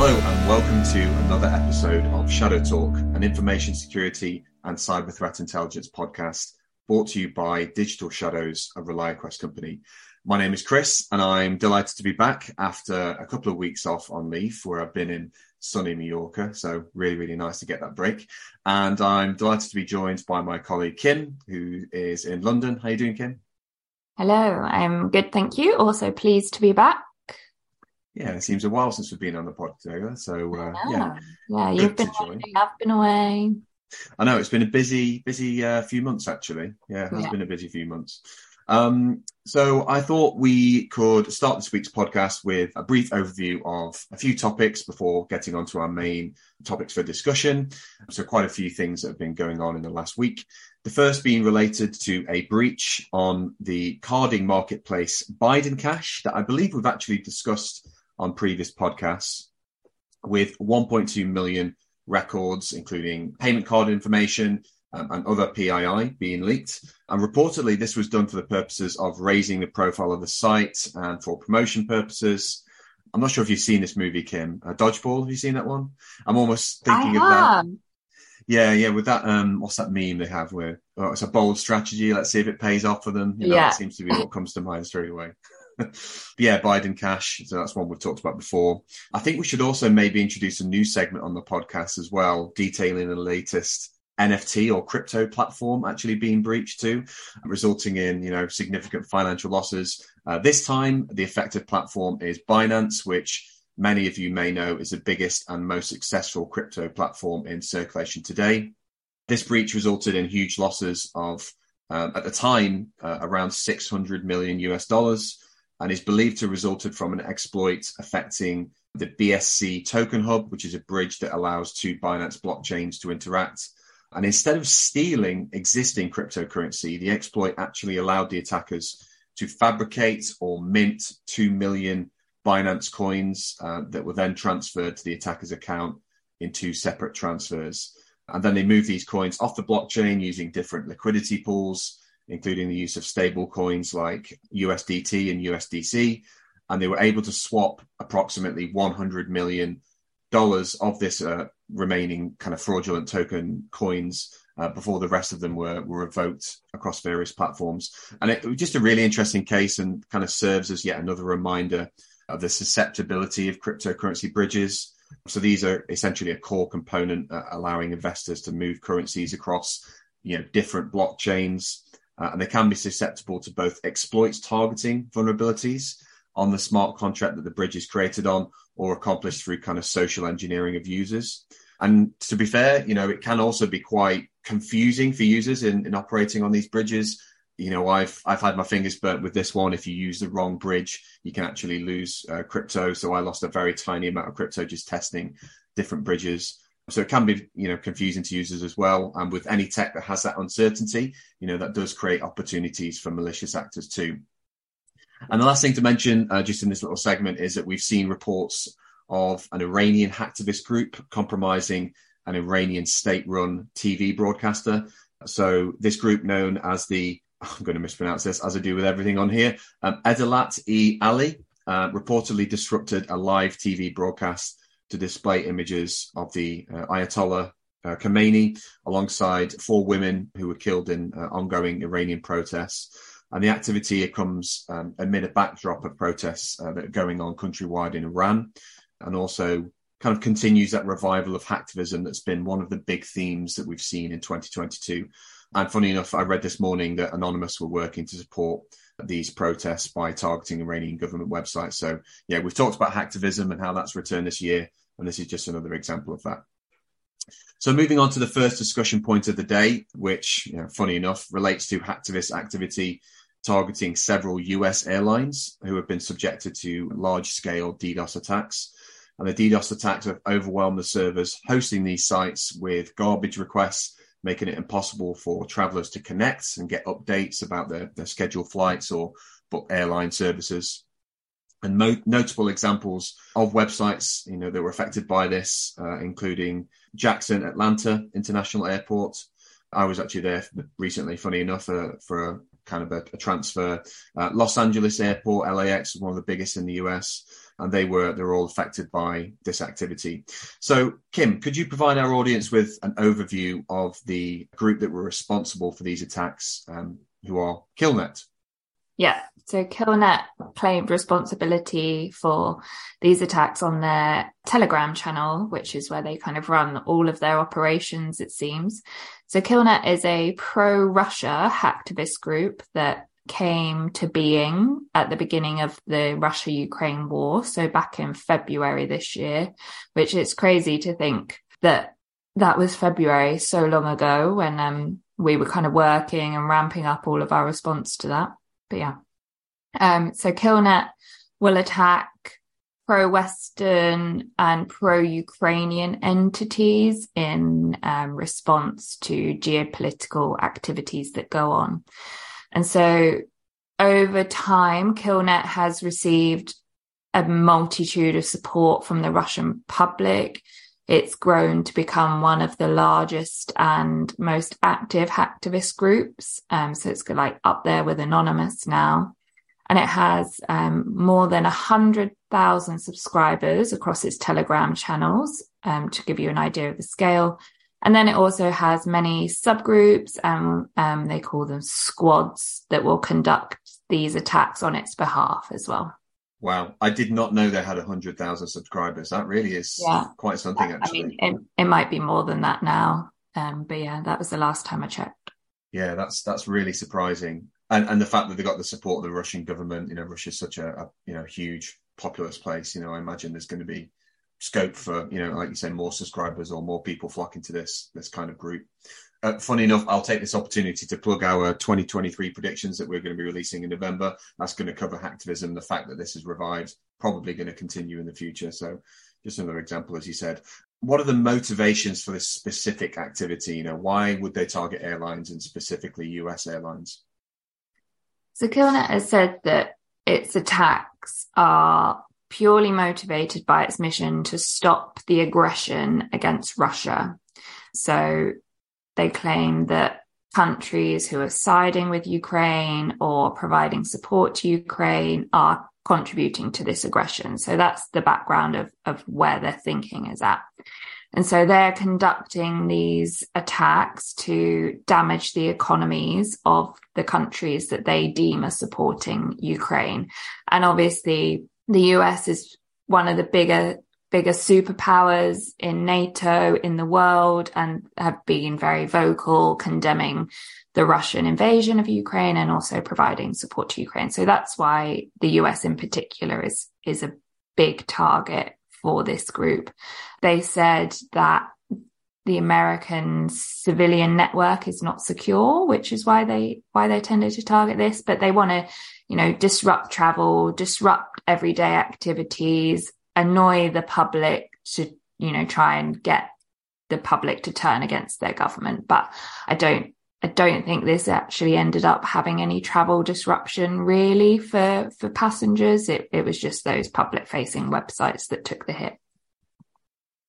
Hello, and welcome to another episode of Shadow Talk, an information security and cyber threat intelligence podcast brought to you by Digital Shadows, a ReliaQuest company. My name is Chris, and I'm delighted to be back after a couple of weeks off on leave where I've been in sunny Mallorca. So, really, really nice to get that break. And I'm delighted to be joined by my colleague Kim, who is in London. How are you doing, Kim? Hello, I'm good, thank you. Also pleased to be back. Yeah, it seems a while since we've been on the pod together. So uh, yeah, yeah, you've been away, I've been away. I know it's been a busy, busy uh, few months actually. Yeah, it has yeah. been a busy few months. Um, so I thought we could start this week's podcast with a brief overview of a few topics before getting on to our main topics for discussion. So quite a few things that have been going on in the last week. The first being related to a breach on the carding marketplace Biden Cash that I believe we've actually discussed on previous podcasts with 1.2 million records, including payment card information, um, and other PII being leaked. And reportedly, this was done for the purposes of raising the profile of the site and for promotion purposes. I'm not sure if you've seen this movie, Kim. Uh, Dodgeball, have you seen that one? I'm almost thinking of that. Yeah, yeah, with that, um, what's that meme they have where oh, it's a bold strategy. Let's see if it pays off for them. You know, yeah. That seems to be what comes to mind straight away. yeah, Biden Cash. So that's one we've talked about before. I think we should also maybe introduce a new segment on the podcast as well, detailing the latest NFT or crypto platform actually being breached too, resulting in you know significant financial losses. Uh, this time, the affected platform is Binance, which many of you may know is the biggest and most successful crypto platform in circulation today. This breach resulted in huge losses of, uh, at the time, uh, around 600 million US dollars, and is believed to have resulted from an exploit affecting the BSC token hub, which is a bridge that allows two Binance blockchains to interact. And instead of stealing existing cryptocurrency, the exploit actually allowed the attackers to fabricate or mint 2 million Binance coins uh, that were then transferred to the attacker's account in two separate transfers. And then they moved these coins off the blockchain using different liquidity pools, including the use of stable coins like USDT and USDC. And they were able to swap approximately 100 million dollars of this uh, remaining kind of fraudulent token coins uh, before the rest of them were, were revoked across various platforms. And it, it, was just a really interesting case and kind of serves as yet another reminder of the susceptibility of cryptocurrency bridges. So these are essentially a core component uh, allowing investors to move currencies across you know different blockchains uh, and they can be susceptible to both exploits targeting vulnerabilities on the smart contract that the bridge is created on or accomplished through kind of social engineering of users. And to be fair, you know, it can also be quite confusing for users in, in operating on these bridges. You know, I've I've had my fingers burnt with this one. If you use the wrong bridge, you can actually lose uh, crypto. So I lost a very tiny amount of crypto just testing different bridges. So it can be, you know, confusing to users as well. And with any tech that has that uncertainty, you know, that does create opportunities for malicious actors too. And the last thing to mention, uh, just in this little segment, is that we've seen reports of an Iranian hacktivist group compromising an Iranian state-run TV broadcaster. So this group, known as the I'm going to mispronounce this, as I do with everything on here, um, Edelat e Ali, uh, reportedly disrupted a live TV broadcast to display images of the uh, Ayatollah uh, Khomeini alongside four women who were killed in uh, ongoing Iranian protests. And the activity comes um, amid a backdrop of protests uh, that are going on countrywide in Iran, and also kind of continues that revival of hacktivism that's been one of the big themes that we've seen in 2022. And funny enough, I read this morning that Anonymous were working to support these protests by targeting Iranian government websites. So, yeah, we've talked about hacktivism and how that's returned this year, and this is just another example of that. So, moving on to the first discussion point of the day, which, you know, funny enough, relates to hacktivist activity targeting several US airlines who have been subjected to large scale DDoS attacks. And the DDoS attacks have overwhelmed the servers hosting these sites with garbage requests, making it impossible for travelers to connect and get updates about their, their scheduled flights or book airline services. And mo- notable examples of websites, you know, that were affected by this, uh, including Jackson Atlanta International Airport. I was actually there recently, funny enough, uh, for a kind of a, a transfer. Uh, Los Angeles Airport, LAX, is one of the biggest in the US. And they were they were all affected by this activity. So, Kim, could you provide our audience with an overview of the group that were responsible for these attacks, um, who are Killnet? Yeah. So Killnet claimed responsibility for these attacks on their Telegram channel, which is where they kind of run all of their operations, it seems. So Killnet is a pro-Russia hacktivist group that came to being at the beginning of the Russia Ukraine war. So back in February this year, which is crazy to think that that was February so long ago when um, we were kind of working and ramping up all of our response to that. But yeah. Um, so Killnet will attack pro-Western and pro-Ukrainian entities in um, response to geopolitical activities that go on. And so over time, Killnet has received a multitude of support from the Russian public. It's grown to become one of the largest and most active hacktivist groups. Um, so it's like up there with Anonymous now. And it has um, more than 100,000 subscribers across its Telegram channels, um, to give you an idea of the scale. And then it also has many subgroups, and um, they call them squads that will conduct these attacks on its behalf as well. Wow, I did not know they had hundred thousand subscribers. That really is yeah. quite something. Actually, I mean, it, it might be more than that now, um, but yeah, that was the last time I checked. Yeah, that's that's really surprising, and and the fact that they got the support of the Russian government. You know, Russia's such a, a you know huge populous place. You know, I imagine there's going to be scope for you know like you say more subscribers or more people flocking to this this kind of group. Uh, funny enough i'll take this opportunity to plug our 2023 predictions that we're going to be releasing in november. That's going to cover hacktivism the fact that this is revived probably going to continue in the future. So just another example as you said. What are the motivations for this specific activity? You know why would they target airlines and specifically us airlines? So killnet has said that its attacks are purely motivated by its mission to stop the aggression against Russia. So they claim that countries who are siding with Ukraine or providing support to Ukraine are contributing to this aggression. So that's the background of, of where their thinking is at. And so they're conducting these attacks to damage the economies of the countries that they deem are supporting Ukraine. And obviously the US is one of the bigger bigger superpowers in NATO in the world and have been very vocal condemning the Russian invasion of Ukraine and also providing support to Ukraine. So that's why the US in particular is is a big target for this group. They said that the American civilian network is not secure, which is why they why they tended to target this. But they want to, you know, disrupt travel, disrupt everyday activities, annoy the public to, you know, try and get the public to turn against their government. But I don't, I don't think this actually ended up having any travel disruption really for, for passengers. It, it was just those public facing websites that took the hit.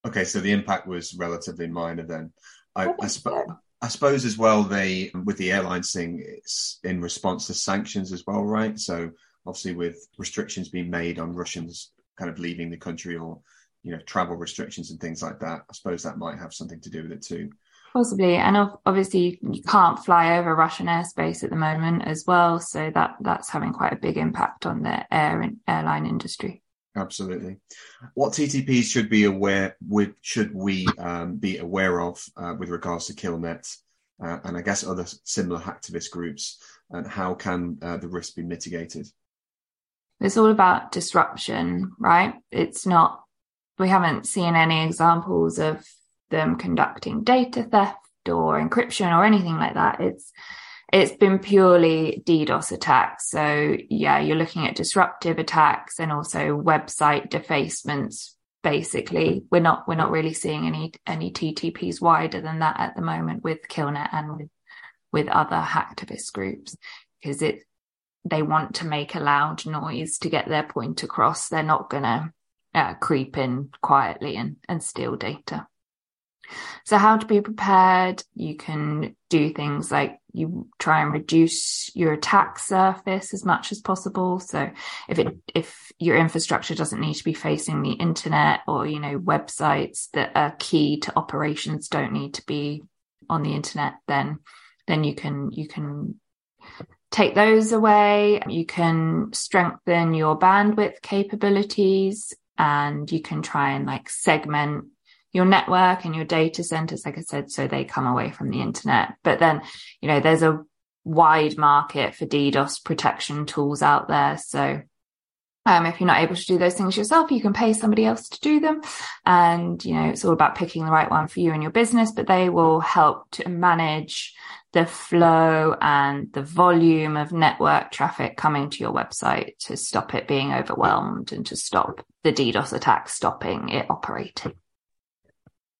Okay. So the impact was relatively minor then. I, I, sp- I suppose as well, they, with the airlines thing, it's in response to sanctions as well, right? So obviously with restrictions being made on Russians kind of leaving the country or you know travel restrictions and things like that. I suppose that might have something to do with it too. Possibly, and obviously you can't fly over Russian airspace at the moment as well, so that that's having quite a big impact on the air and airline industry. Absolutely. What TTPs should be aware with should we um, be aware of uh, with regards to Killnet uh, and I guess other similar hacktivist groups, and how can uh, the risk be mitigated? It's all about disruption, right? It's not, we haven't seen any examples of them conducting data theft or encryption or anything like that. It's, it's been purely DDoS attacks. So yeah, you're looking at disruptive attacks and also website defacements. Basically, we're not, we're not really seeing any, any TTPs wider than that at the moment with Killnet and with, with other hacktivist groups because it, they want to make a loud noise to get their point across. They're not going to uh, creep in quietly and, and steal data. So how to be prepared? You can do things like you try and reduce your attack surface as much as possible. So if it, if your infrastructure doesn't need to be facing the internet or, you know, websites that are key to operations don't need to be on the internet, then, then you can, you can take those away. You can strengthen your bandwidth capabilities and you can try and like segment your network and your data centers, like I said, so they come away from the internet. But then, you know, there's a wide market for DDoS protection tools out there. So um, if you're not able to do those things yourself, you can pay somebody else to do them. And, you know, it's all about picking the right one for you and your business, but they will help to manage the flow and the volume of network traffic coming to your website to stop it being overwhelmed and to stop the DDoS attack stopping it operating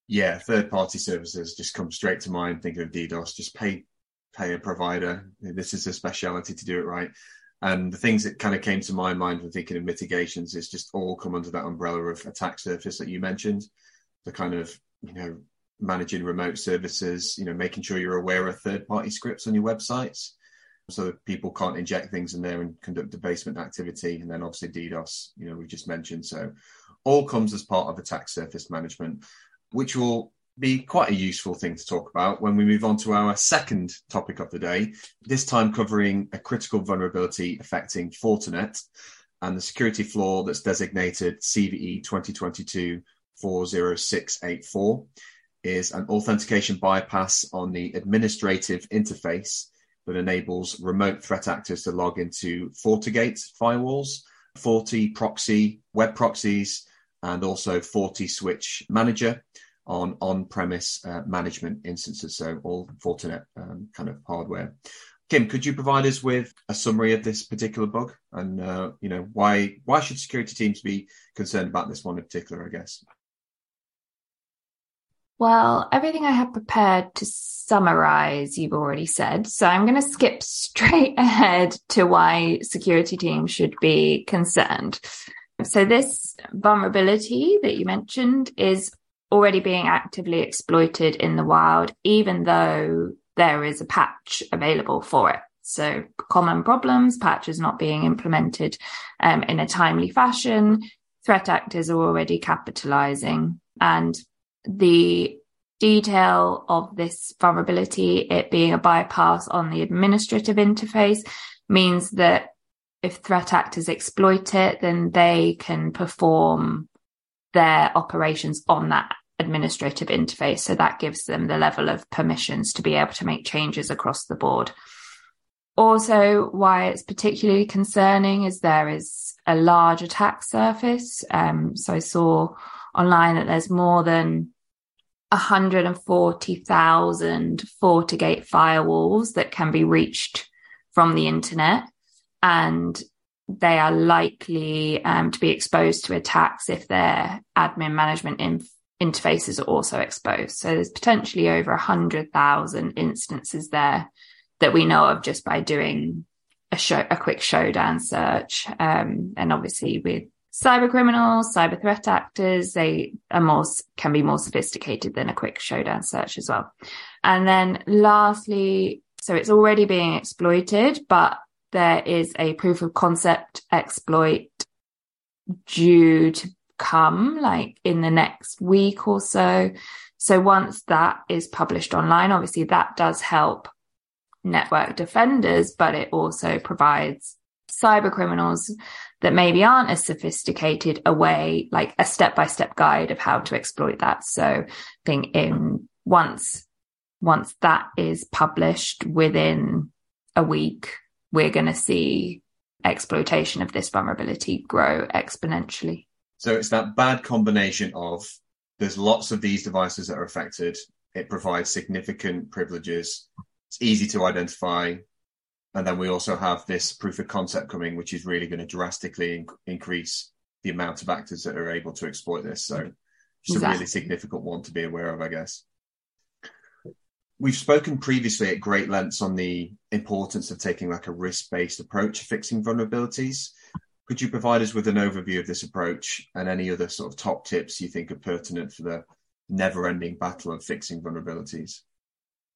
yeah, third party services just come straight to mind. Thinking of DDoS, just pay pay a provider. This is a speciality to do it right. And the things that kind of came to my mind when thinking of mitigations is just all come under that umbrella of attack surface that you mentioned. The kind of you know managing remote services, you know, making sure you're aware of third party scripts on your websites so that people can't inject things in there and conduct defacement activity. And then obviously DDoS, you know, we just mentioned. So all comes as part of attack surface management which will be quite a useful thing to talk about when we move on to our second topic of the day, this time covering a critical vulnerability affecting Fortinet and the security flaw that's designated CVE 2022 40684 is an authentication bypass on the administrative interface that enables remote threat actors to log into FortiGate firewalls, FortiProxy web proxies, and also FortiSwitch Manager on on-premise uh, management instances, so all Fortinet um, kind of hardware. Kim, could you provide us with a summary of this particular bug, and uh, you know why why should security teams be concerned about this one in particular? I guess. Well, everything I have prepared to summarize, you've already said. So I'm going to skip straight ahead to why security teams should be concerned. So this vulnerability that you mentioned is already being actively exploited in the wild, even though there is a patch available for it. So common problems, patches not being implemented um, in a timely fashion. Threat actors are already capitalizing and the detail of this vulnerability, it being a bypass on the administrative interface means that if threat actors exploit it, then they can perform their operations on that administrative interface. So that gives them the level of permissions to be able to make changes across the board. Also, why it's particularly concerning is there is a large attack surface. Um, so I saw online that there's more than 140,000 FortiGate firewalls that can be reached from the internet. And they are likely um, to be exposed to attacks if their admin management inf- interfaces are also exposed. So there's potentially over 100,000 instances there that we know of just by doing a show, a quick Shodan search. Um, and obviously with cyber criminals, cyber threat actors, they are more, can be more sophisticated than a quick Shodan search as well. And then lastly, so it's already being exploited, but there is a proof of concept exploit due to come like in the next week or so. So once that is published online, obviously that does help network defenders, but it also provides cyber criminals that maybe aren't as sophisticated a way, like a step by step guide of how to exploit that. So I think in once, once that is published within a week, we're going to see exploitation of this vulnerability grow exponentially. So it's that bad combination of there's lots of these devices that are affected. It provides significant privileges. It's easy to identify. And then we also have this proof of concept coming, which is really going to drastically inc- increase the amount of actors that are able to exploit this. So it's exactly. a really significant one to be aware of, I guess. We've spoken previously at great lengths on the importance of taking like a risk based approach to fixing vulnerabilities. Could you provide us with an overview of this approach and any other sort of top tips you think are pertinent for the never ending battle of fixing vulnerabilities.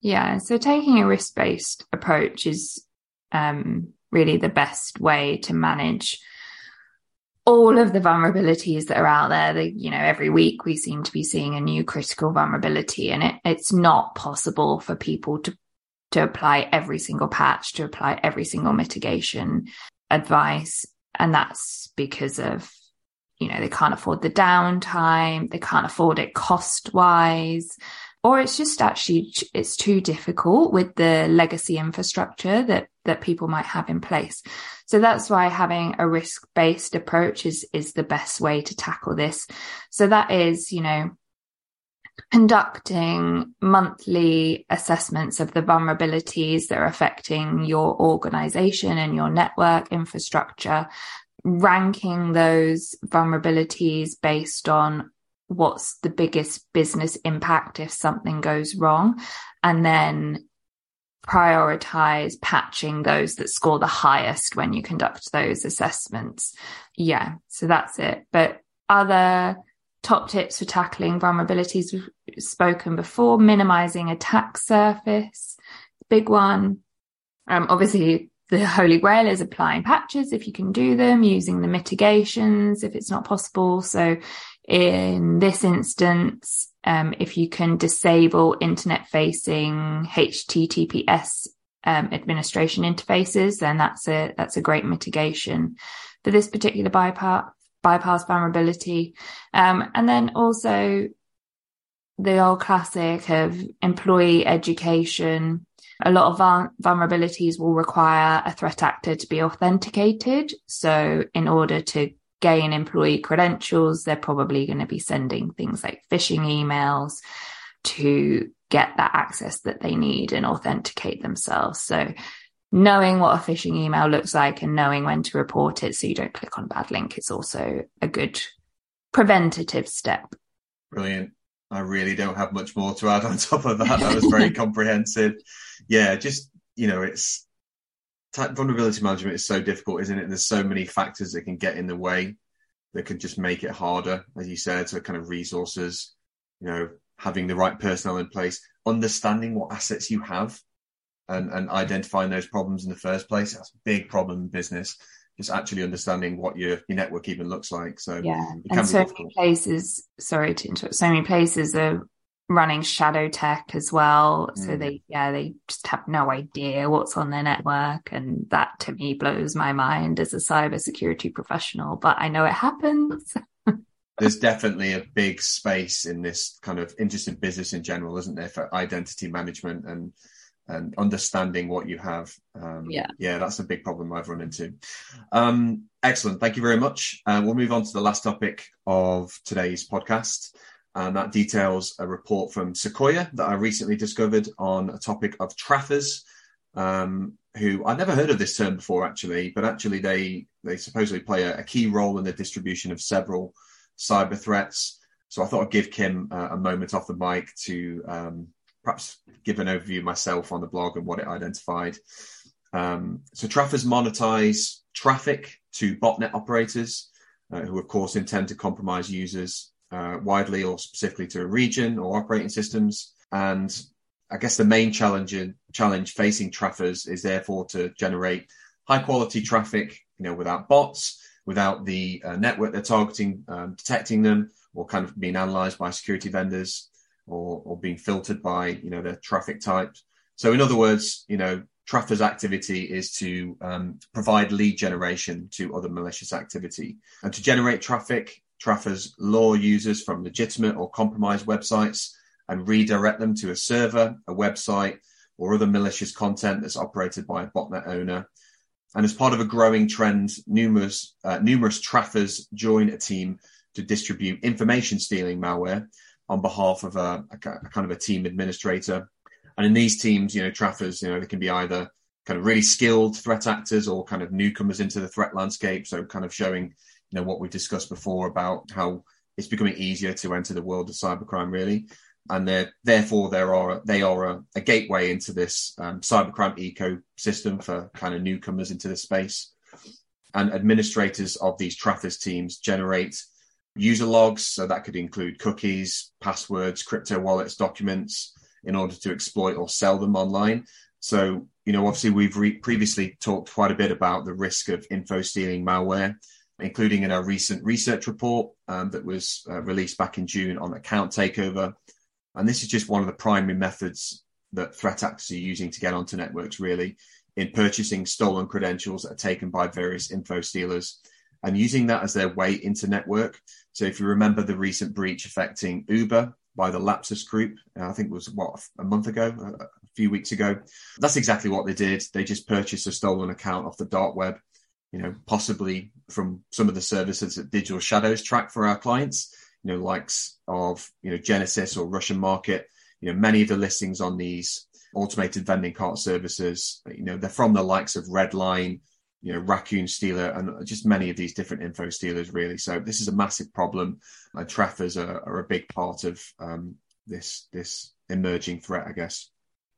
Yeah. So taking a risk based approach is um, really the best way to manage all of the vulnerabilities that are out there. The, you know, every week we seem to be seeing a new critical vulnerability and it, it's not possible for people to, to apply every single patch, to apply every single mitigation advice. And that's because of, you know, they can't afford the downtime. They can't afford it cost wise or it's just actually it's too difficult with the legacy infrastructure that that people might have in place. So that's why having a risk based approach is is the best way to tackle this. So that is you know conducting monthly assessments of the vulnerabilities that are affecting your organization and your network infrastructure ranking those vulnerabilities based on what's the biggest business impact if something goes wrong and then prioritize patching those that score the highest when you conduct those assessments. Yeah, so that's it. But other top tips for tackling vulnerabilities we've spoken before, minimizing attack surface, big one. Um, obviously the holy grail is applying patches if you can do them, using the mitigations if it's not possible. So in this instance, um, if you can disable internet facing HTTPS um, administration interfaces, then that's a that's a great mitigation for this particular bypass bypass vulnerability. Um, and then also the old classic of employee education. A lot of vulnerabilities will require a threat actor to be authenticated. So in order to gain employee credentials, they're probably going to be sending things like phishing emails to get that access that they need and authenticate themselves. So knowing what a phishing email looks like and knowing when to report it so you don't click on a bad link is also a good preventative step. Brilliant. I really don't have much more to add on top of that. That was very comprehensive. Yeah, just, you know, it's vulnerability management is so difficult, isn't it? And there's so many factors that can get in the way that can just make it harder, as you said, so kind of resources, you know, having the right personnel in place, understanding what assets you have and, and identifying those problems in the first place. That's a big problem in business. Just actually understanding what your, your network even looks like. So yeah, and so many places. Sorry to interrupt. So many places are running shadow tech as well. Mm. So they, yeah, they just have no idea what's on their network. And that to me blows my mind as a cybersecurity professional, but I know it happens. There's definitely a big space in this kind of interesting business in general, isn't there, for identity management and and understanding what you have. Um, yeah, yeah, that's a big problem I've run into. Um, excellent, thank you very much. Uh, we'll move on to the last topic of today's podcast and that details a report from Sekoia that I recently discovered on a topic of traffers, um, who I'd never heard of this term before actually, but actually they they supposedly play a, a key role in the distribution of several cyber threats. So I thought I'd give Kim uh, a moment off the mic to um, perhaps give an overview myself on the blog and what it identified. Um, so traffers monetize traffic to botnet operators, uh, who of course intend to compromise users uh, widely or specifically to a region or operating systems. And I guess the main challenge challenge facing traffers is therefore to generate high quality traffic, you know, without bots, without the uh, network they're targeting, um, detecting them, or kind of being analyzed by security vendors, or or being filtered by you know their traffic type. So in other words, you know, Traffers activity is to um, provide lead generation to other malicious activity. And to generate traffic, Traffers lure users from legitimate or compromised websites and redirect them to a server, a website, or other malicious content that's operated by a botnet owner. And as part of a growing trend, numerous uh, numerous traffers join a team to distribute information stealing malware on behalf of a, a, a, kind of a team administrator. And in these teams, you know, traffers, you know, they can be either kind of really skilled threat actors or kind of newcomers into the threat landscape. So kind of showing you know what we've discussed before about how it's becoming easier to enter the world of cybercrime, really, and therefore there are they are a, a gateway into this um, cybercrime ecosystem for kind of newcomers into the space. And administrators of these traffers teams generate user logs. So that could include cookies, passwords, crypto wallets, documents in order to exploit or sell them online. So, you know, obviously we've re- previously talked quite a bit about the risk of info stealing malware, including in our recent research report um, that was uh, released back in June on account takeover. And this is just one of the primary methods that threat actors are using to get onto networks, really, in purchasing stolen credentials that are taken by various info stealers and using that as their way into network. So if you remember the recent breach affecting Uber by the Lapsus Group, uh, I think it was what a month ago, a few weeks ago. That's exactly what they did. They just purchased a stolen account off the dark web, you know, possibly from some of the services that Digital Shadows track for our clients, you know, likes of you know Genesis or Russian Market. You know, many of the listings on these automated vending cart services, you know, they're from the likes of Redline, you know, Raccoon Stealer, and just many of these different info stealers, really. So this is a massive problem, and Traffers are, are a big part of um, this this emerging threat, I guess.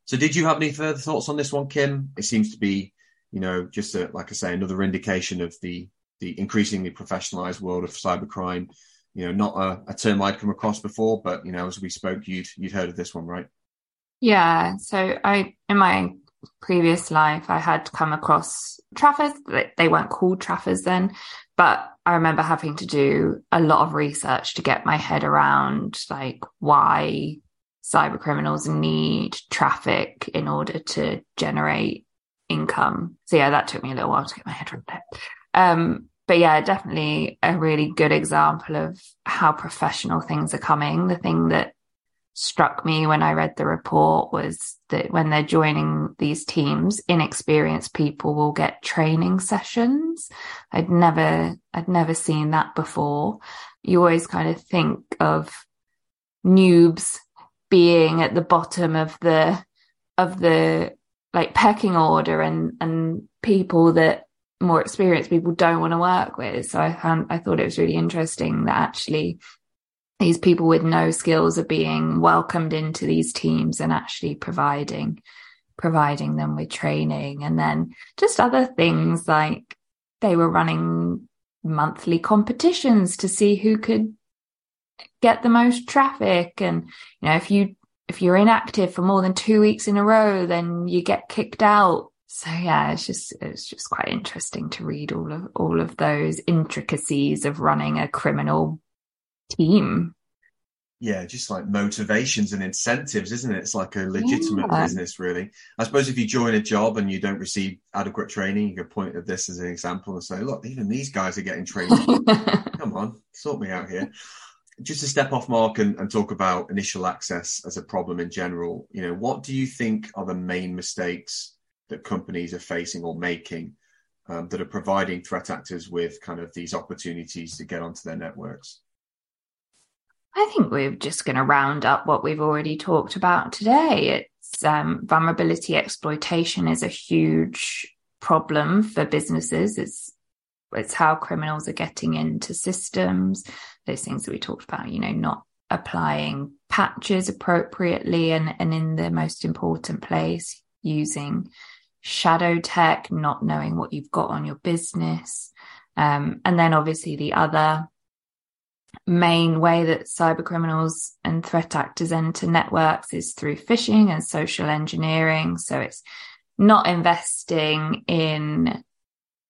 So, did you have any further thoughts on this one, Kim? It seems to be, you know, just a, like I say, another indication of the the increasingly professionalized world of cybercrime. You know, not a, a term I'd come across before, but you know, as we spoke, you'd you'd heard of this one, right? Yeah. So I, in my previous life, I had come across Traffers. They weren't called Traffers then, but I remember having to do a lot of research to get my head around like why cyber criminals need traffic in order to generate income. So yeah, that took me a little while to get my head around it. Um, but yeah, definitely a really good example of how professional things are coming. The thing that struck me when I read the report was that when they're joining these teams, inexperienced people will get training sessions. I'd never, I'd never seen that before. You always kind of think of noobs being at the bottom of the, of the like pecking order and, and people that more experienced people don't want to work with. So I found, I thought it was really interesting that actually these people with no skills are being welcomed into these teams and actually providing providing them with training and then just other things like they were running monthly competitions to see who could get the most traffic and you know if you if you're inactive for more than 2 weeks in a row then you get kicked out so yeah it's just it's just quite interesting to read all of all of those intricacies of running a criminal team. Yeah, just like motivations and incentives, isn't it? It's like a legitimate yeah. business, really. I suppose if you join a job and you don't receive adequate training, you could point at this as an example and say, look, even these guys are getting training. Come on, sort me out here. Just to step off, Mark, and, and talk about initial access as a problem in general, you know, what do you think are the main mistakes that companies are facing or making um, that are providing threat actors with kind of these opportunities to get onto their networks? I think we're just going to round up what we've already talked about today. It's um, vulnerability exploitation is a huge problem for businesses. It's it's how criminals are getting into systems. Those things that we talked about, you know, not applying patches appropriately and, and in the most important place, using shadow tech, not knowing what you've got on your business. Um, and then obviously the other main way that cyber criminals and threat actors enter networks is through phishing and social engineering. So it's not investing in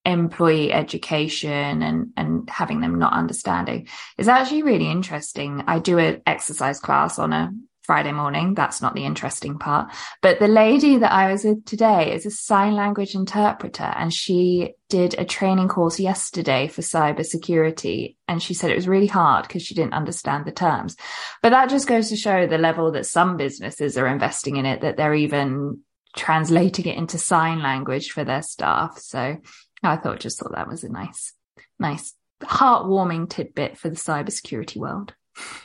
employee education and, and having them not understanding. is actually really interesting. I do an exercise class on a Friday morning. That's not the interesting part. But the lady that I was with today is a sign language interpreter and she did a training course yesterday for cybersecurity. And she said it was really hard because she didn't understand the terms. But that just goes to show the level that some businesses are investing in it, that they're even translating it into sign language for their staff. So I thought, just thought that was a nice, nice, heartwarming tidbit for the cybersecurity world.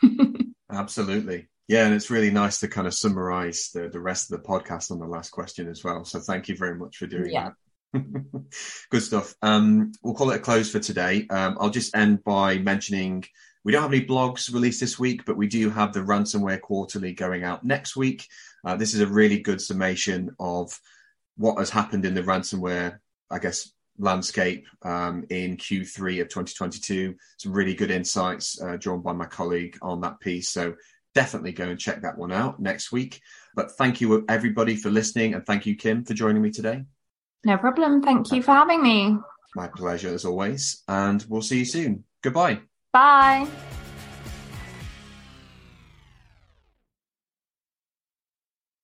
Absolutely. Yeah, and it's really nice to kind of summarize the, the rest of the podcast on the last question as well. So thank you very much for doing yeah. that. Good stuff. Um, we'll call it a close for today. Um, I'll just end by mentioning we don't have any blogs released this week, but we do have the ransomware quarterly going out next week. Uh, this is a really good summation of what has happened in the ransomware, I guess, landscape um, in Q3 of 2022. Some really good insights uh, drawn by my colleague on that piece. So definitely go and check that one out next week. But thank you everybody for listening, and thank you Kim for joining me today. No problem. Thank you for having me. My pleasure as always, and we'll see you soon. Goodbye. Bye.